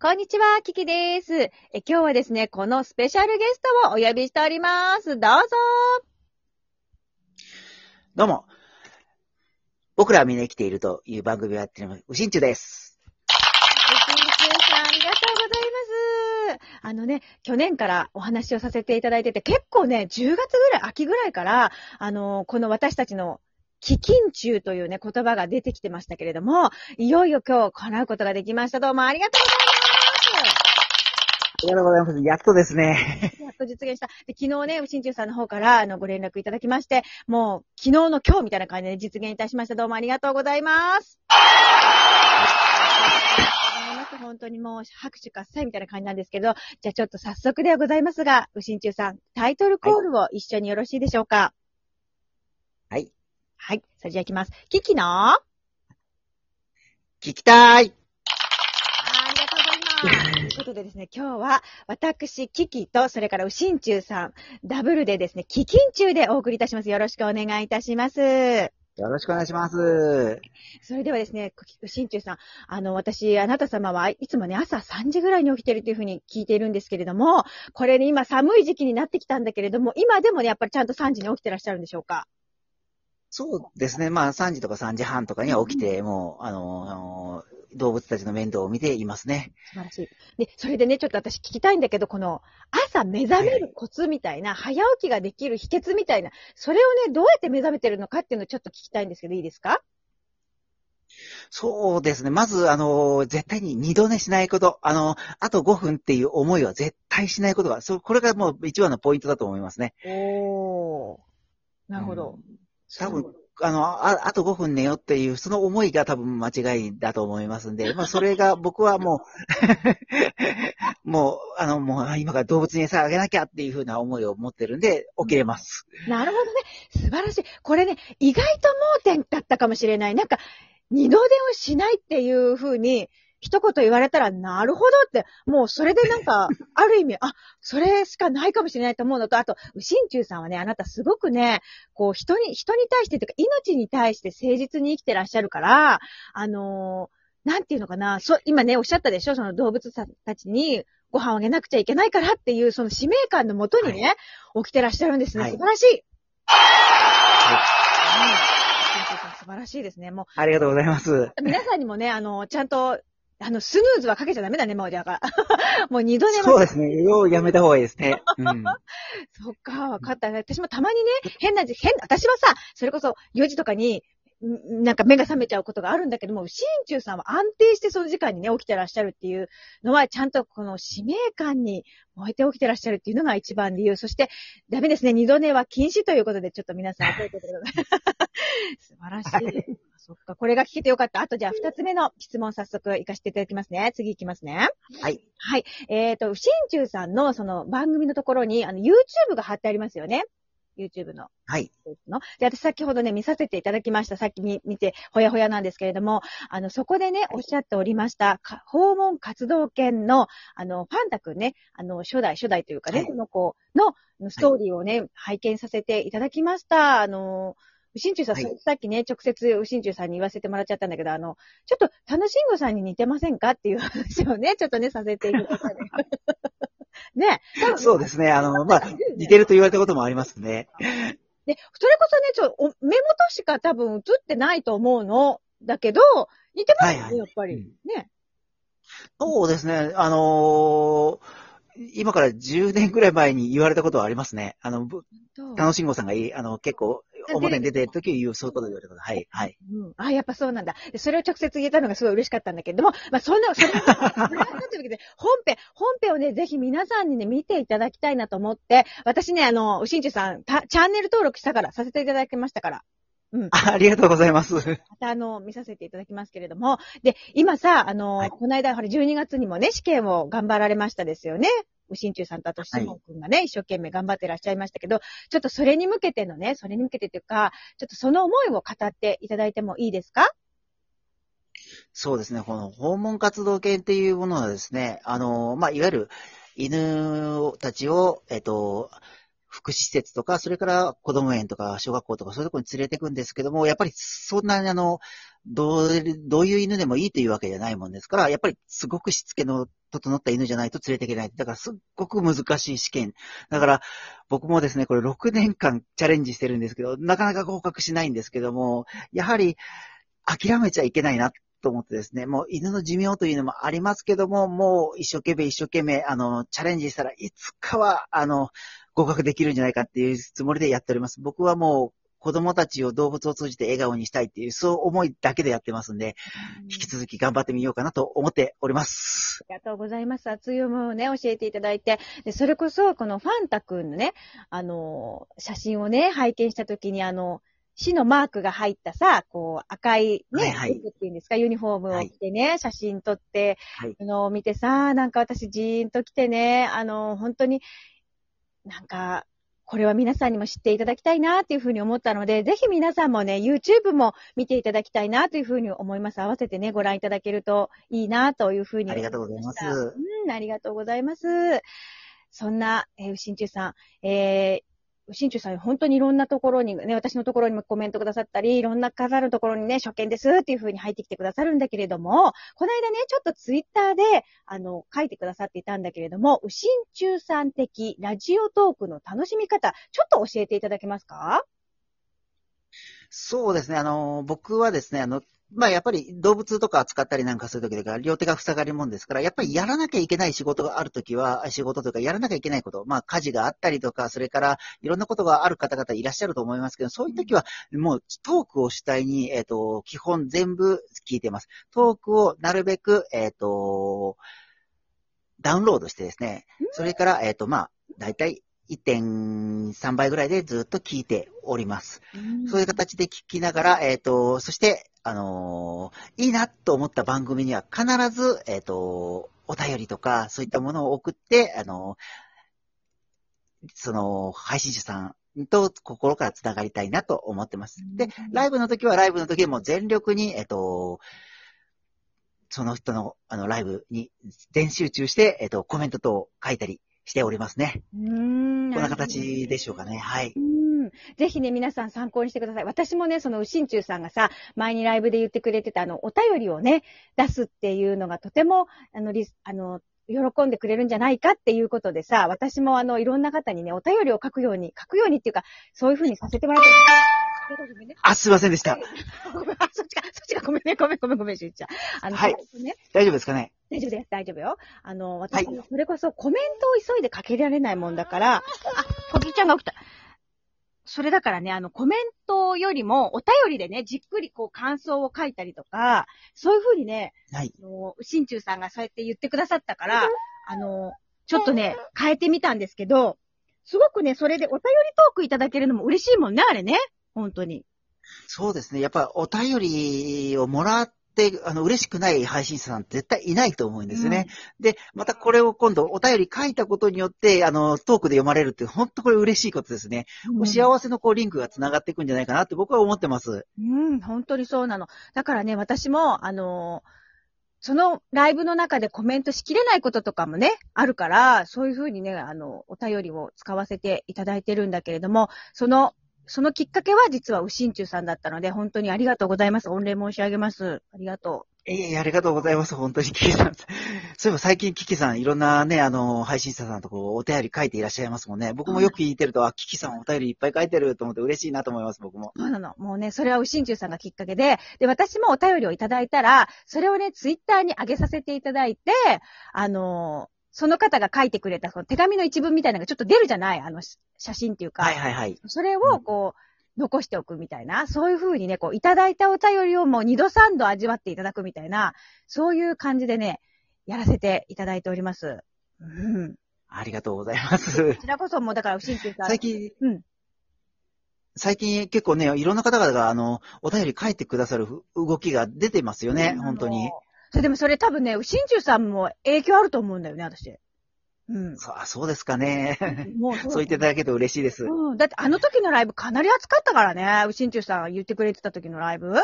こんにちは、キキです。え今日はですね、このスペシャルゲストをお呼びしております。どうぞどうも。僕らはみんな生きているという番組をやっている、うしんちゅです。うしんちゅうさん、ありがとうございます。あのね、去年からお話をさせていただいてて、結構ね、10月ぐらい、秋ぐらいから、あの、この私たちの、基金中というね、言葉が出てきてましたけれども、いよいよ今日叶うことができました。どうもありがとうございます。ありがとうございます。やっとですね。やっと実現した。で、昨日ね、うしんちゅうさんの方から、あの、ご連絡いただきまして、もう、昨日の今日みたいな感じで実現いたしました。どうもありがとうございます。ありがとうございます。本当にもう、拍手喝采みたいな感じなんですけど、じゃあちょっと早速ではございますが、うしんちゅうさん、タイトルコールを一緒によろしいでしょうか？はい。はい。それじゃあ行きます。キキの？あ聞きたい。ーありがとうございます。ということでですね、今日は、私、キキと、それからうしんちゅうさん、ダブルでですね、キキン中でお送りいたします。よろしくお願いいたします。よろしくお願いします。それではですね、しんちゅうさん、あの、私、あなた様はいつもね、朝3時ぐらいに起きてるというふうに聞いているんですけれども、これね、今寒い時期になってきたんだけれども、今でもね、やっぱりちゃんと3時に起きてらっしゃるんでしょうか？そうですね。まあ3時とか3時半とかには起きて、もう、あの、あの動物たちの面倒を見ていますね。素晴らしい。で、それでね、ちょっと私聞きたいんだけど、この、朝目覚めるコツみたいな、早起きができる秘訣みたいな、それをね、どうやって目覚めてるのかっていうのをちょっと聞きたいんですけど、いいですか？そうですね。まず、あの、絶対に二度寝しないこと。あの、あと5分っていう思いは絶対しないことが、そう、これがもう一番のポイントだと思いますね。おー。なるほど。うん多分、あの、あ、あと5分寝よっていう、その思いが多分間違いだと思いますんで、まあそれが 僕はもう、もう、あの、もうあ今から動物に餌あげなきゃっていうふうな思いを持ってるんで、起きれます。なるほどね。素晴らしい。これね、意外と盲点だったかもしれない。なんか、二度寝をしないっていう風に、一言言われたら、なるほどって、もうそれでなんか、ある意味、あ、それしかないかもしれないと思うのと、あと、うしんちゅうさんはね、あなたすごくね、こう、人に、人に対してというか、命に対して誠実に生きてらっしゃるから、あのーなんていうのかな、そ、今ね、おっしゃったでしょその動物さんたちにご飯をあげなくちゃいけないからっていう、その使命感のもとにね、起きてらっしゃるんですね。はい素晴らしい。はいうん素晴らしいですね。もありがとうございます。う、皆さんにもね、あの、ちゃんと、あの、スヌーズはかけちゃダメだね、もう、だから。もう二度寝は。そうですね。ようやめた方がいいですね。うん。そっか、わかった。私もたまにね、変なじ、変、私はさ、それこそ4時とかに、んなんか目が覚めちゃうことがあるんだけども、新中さんは安定してその時間にね、起きてらっしゃるっていうのは、ちゃんとこの使命感に燃えて起きてらっしゃるっていうのが一番理由。そして、ダメですね、二度寝は禁止ということで、ちょっと皆さん覚えておいてください。素晴らしい。そっか、これが聞けてよかった。あとじゃあ二つ目の質問早速行かせていただきますね。次行きますね。はい。はい。えっ、と、新中さんのその番組のところに、あの、YouTube が貼ってありますよね。YouTube の。はい。の。で、私先ほどね、見させていただきました。さっき見見て、ほやほやなんですけれども、あの、そこでね、おっしゃっておりました、か訪問活動犬の、あの、パンダくんね、あの、初代、初代というかね、はいこの子のストーリーをね、拝見させていただきました。あの、うしんちゅうさん、はいさっきね、直接うしんちゅうさんに言わせてもらっちゃったんだけど、あの、ちょっと、楽しんごさんに似てませんかっていう話をね、ちょっとね、させていただいたね。そうですね。あの、まあ、似てると言われたこともありますね。で、それこそね、ちょ、お目元しか多分映ってないと思うの。だけど、似てますよね、はいはいやっぱり。うんね。そうですね。あのー今から10年くらい前に言われたことはありますね。あの、ぶ楽しんごさんがいい、あの、結構、表に出てる時言う、そういうこと言われたこと。はい、はい。うん。あ、やっぱそうなんだ。でそれを直接言えたのがすごい嬉しかったんだけれども、まあ、そんな、それ、それはなんていうわけで、本編、本編をね、ぜひ皆さんにね、見ていただきたいなと思って、私ね、あの、うしんちゅうさん、たチャンネル登録したから、させていただきましたから。うん。あありがとうございます。またあの、見させていただきますけれども。で、今さ、あの、はいこの間、ほら、12月にもね、試験を頑張られましたですよね。うしんちゅうさんとあと、しもんくんがね、一生懸命頑張ってらっしゃいましたけど、ちょっとそれに向けてのね、それに向けてというか、ちょっとその思いを語っていただいてもいいですか？そうですね。この訪問活動犬っていうものはですね、あの、まあ、いわゆる犬たちを、えっと、福祉施設とか、それから子供園とか小学校とかそういうところに連れてくんですけども、やっぱりそんなにあの、どう、どういう犬でもいいというわけじゃないもんですから、やっぱりすごくしつけの整った犬じゃないと連れていけない。だからすっごく難しい試験。だから僕もですね、これ6年間チャレンジしてるんですけど、なかなか合格しないんですけども、やはり諦めちゃいけないなと思ってですね、もう犬の寿命というのもありますけども、もう一生懸命一生懸命、あの、チャレンジしたらいつかは、あの、合格できるんじゃないかっていうつもりでやっております。僕はもう子供たちを動物を通じて笑顔にしたいっていう、そう思いだけでやってますんで、引き続き頑張ってみようかなと思っております。ありがとうございます。熱い思いをね、教えていただいて。で、それこそ、このファンタ君のね、あの、写真をね、拝見したときに、あの、市のマークが入ったさ、こう、赤いね、はいはい、っていうんですか、ユニフォームを着てね、はい、写真撮って、はい、あの、見てさ、なんか私じーんと来てね、あの、本当に、なんか、これは皆さんにも知っていただきたいなっていうふうに思ったので、ぜひ皆さんもね、YouTube も見ていただきたいなというふうに思います。合わせてね、ご覧いただけるといいなというふうにありがとうございます。うん、ありがとうございます。そんな、えー、うしんちゅうさん、えー、新中さん、本当にいろんなところに、ね、私のところにもコメントくださったり、いろんな方のところにね、初見ですっていう風に入ってきてくださるんだけれども、この間ね、ちょっとツイッターで、あの、書いてくださっていたんだけれども、新中さん的ラジオトークの楽しみ方、ちょっと教えていただけますか？そうですね。あの、僕はですね、あの、まあやっぱり動物とか扱ったりなんかするときとか、両手が塞がるもんですから、やっぱりやらなきゃいけない仕事があるときは、仕事というかやらなきゃいけないこと、まあ家事があったりとか、それからいろんなことがある方々いらっしゃると思いますけど、そういうときはもうトークを主体に、えっ、ー、と、基本全部聞いてます。トークをなるべく、えっ、ー、と、ダウンロードしてですね、それから、えっ、ー、と、まあ、だいたい1.3倍ぐらいでずっと聞いております。そういう形で聞きながら、えっ、ー、と、そして、あのー、いいなと思った番組には必ず、えっ、ー、と、お便りとか、そういったものを送って、あのその、配信者さんと心から繋がりたいなと思ってます。で、ライブの時はライブの時でも全力に、えっ、と、その人の、あの、ライブに全集中して、えっ、と、コメント等を書いたりしておりますね。うん。こんな形でしょうかね。はい。うん。ぜひね、皆さん参考にしてください。私もね、その、うしんちゅうさんがさ、前にライブで言ってくれてた、あの、お便りをね、出すっていうのがとても、あの、リス、あの、喜んでくれるんじゃないかっていうことでさ、私もあの、いろんな方にね、お便りを書くように、書くようにっていうか、そういうふうにさせてもらってあ、すいませんでした。そっちか、そっちか、ごめんね、ごめん、ごめん、ごめん、しゅうちゃん。あの、はい。ね、大丈夫ですかね大丈夫です、大丈夫よ。あの、私、それこそコメントを急いでかけられないもんだから、あ、ポギちゃんが起きた。それだからね、あの、コメントよりも、お便りでね、じっくりこう、感想を書いたりとか、そういうふうにね、はい。あの、新中さんがそうやって言ってくださったから、あの、ちょっとね、変えてみたんですけど、すごくね、それでお便りトークいただけるのも嬉しいもんね、あれね。本当に。そうですね。やっぱお便りをもらって、あの、嬉しくない配信者さん絶対いないと思うんですよね。うん、で、またこれを今度お便り書いたことによって、あの、トークで読まれるって、本当これ嬉しいことですね。うん、お幸せのこう、リンクが繋がっていくんじゃないかなって僕は思ってます。うん、本当にそうなの。だからね、私も、あのそのライブの中でコメントしきれないこととかもね、あるから、そういうふうにね、あの、お便りを使わせていただいてるんだけれども、そのそのきっかけは実はウシンチュさんだったので、本当にありがとうございます。御礼申し上げます。ありがとう。ええありがとうございます。本当に、キキさん。そういえば最近、キキさん、いろんなね、あの、配信者さんとこう、お便り書いていらっしゃいますもんね。僕もよく聞いてると、あ、キキさんお便りいっぱい書いてると思って嬉しいなと思います、僕も。そうなの。もうね、それはウシンチュさんがきっかけで、で、私もお便りをいただいたら、それをね、ツイッターに上げさせていただいて、あの、その方が書いてくれた、その手紙の一文みたいなのがちょっと出るじゃない？あの、写真っていうか。はいはいはい。それを、こう、うん残しておくみたいな、そういう風にね、こう、いただいたお便りをもう二度三度味わっていただくみたいな、そういう感じでね、やらせていただいております。うん。ありがとうございます。こちらこそもう、だから、不審者さん。最近、うん。最近結構ね、いろんな方々が、あの、お便り書いてくださる動きが出てますよね、本当に。それでもそれ多分ね、新中さんも影響あると思うんだよね、私。うん。そそうですかね。もうそう言っていただけると嬉しいです。うん。だってあの時のライブかなり熱かったからね。うしんちゅうさんが言ってくれてた時のライブ。めっ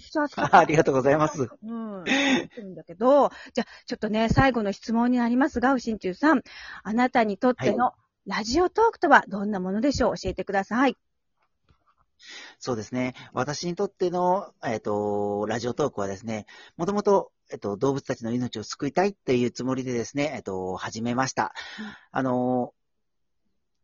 ちゃ熱かった。ありがとうございます。うん。ん。だけど、じゃあ、ちょっとね、最後の質問になりますが、うしん。ちゅうさん。あなたにとってのラジオトークとはどん。なものでしょう教えてください。そうですね。私にとっての、えっ、と、ラジオトークはですね、もともと、えっ、と、動物たちの命を救いたいっていうつもりでですね、えっ、と、始めました。うんあの、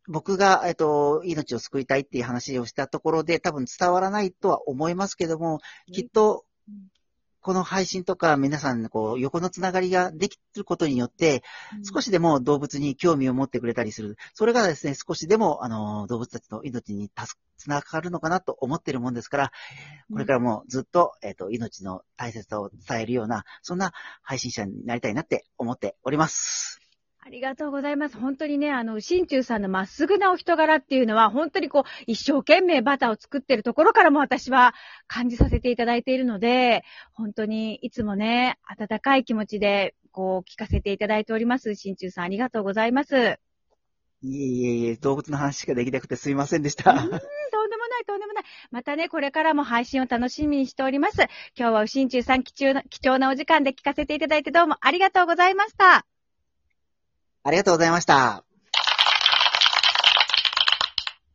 僕が、えっ、と、命を救いたいっていう話をしたところで多分伝わらないとは思いますけども、きっとうん、この配信とか皆さんのこう横のつながりができることによって、少しでも動物に興味を持ってくれたりする。それがですね、少しでも、あの、動物たちの命につながるのかなと思っているもんですから、これからもずっと、えっ、と、命の大切さを伝えるような、そんな配信者になりたいなって思っております。ありがとうございます。本当にね、あの、新中さんのまっすぐなお人柄っていうのは、本当にこう、一生懸命バターを作ってるところからも私は感じさせていただいているので、本当にいつもね、温かい気持ちで、こう、聞かせていただいております。新中さん、ありがとうございます。いえいえいえ、動物の話しかできなくてすいませんでした。うんとんでもない、とんでもない。またね、これからも配信を楽しみにしております。今日は、新中さん貴重な、貴重なお時間で聞かせていただいてどうもありがとうございました。ありがとうございました。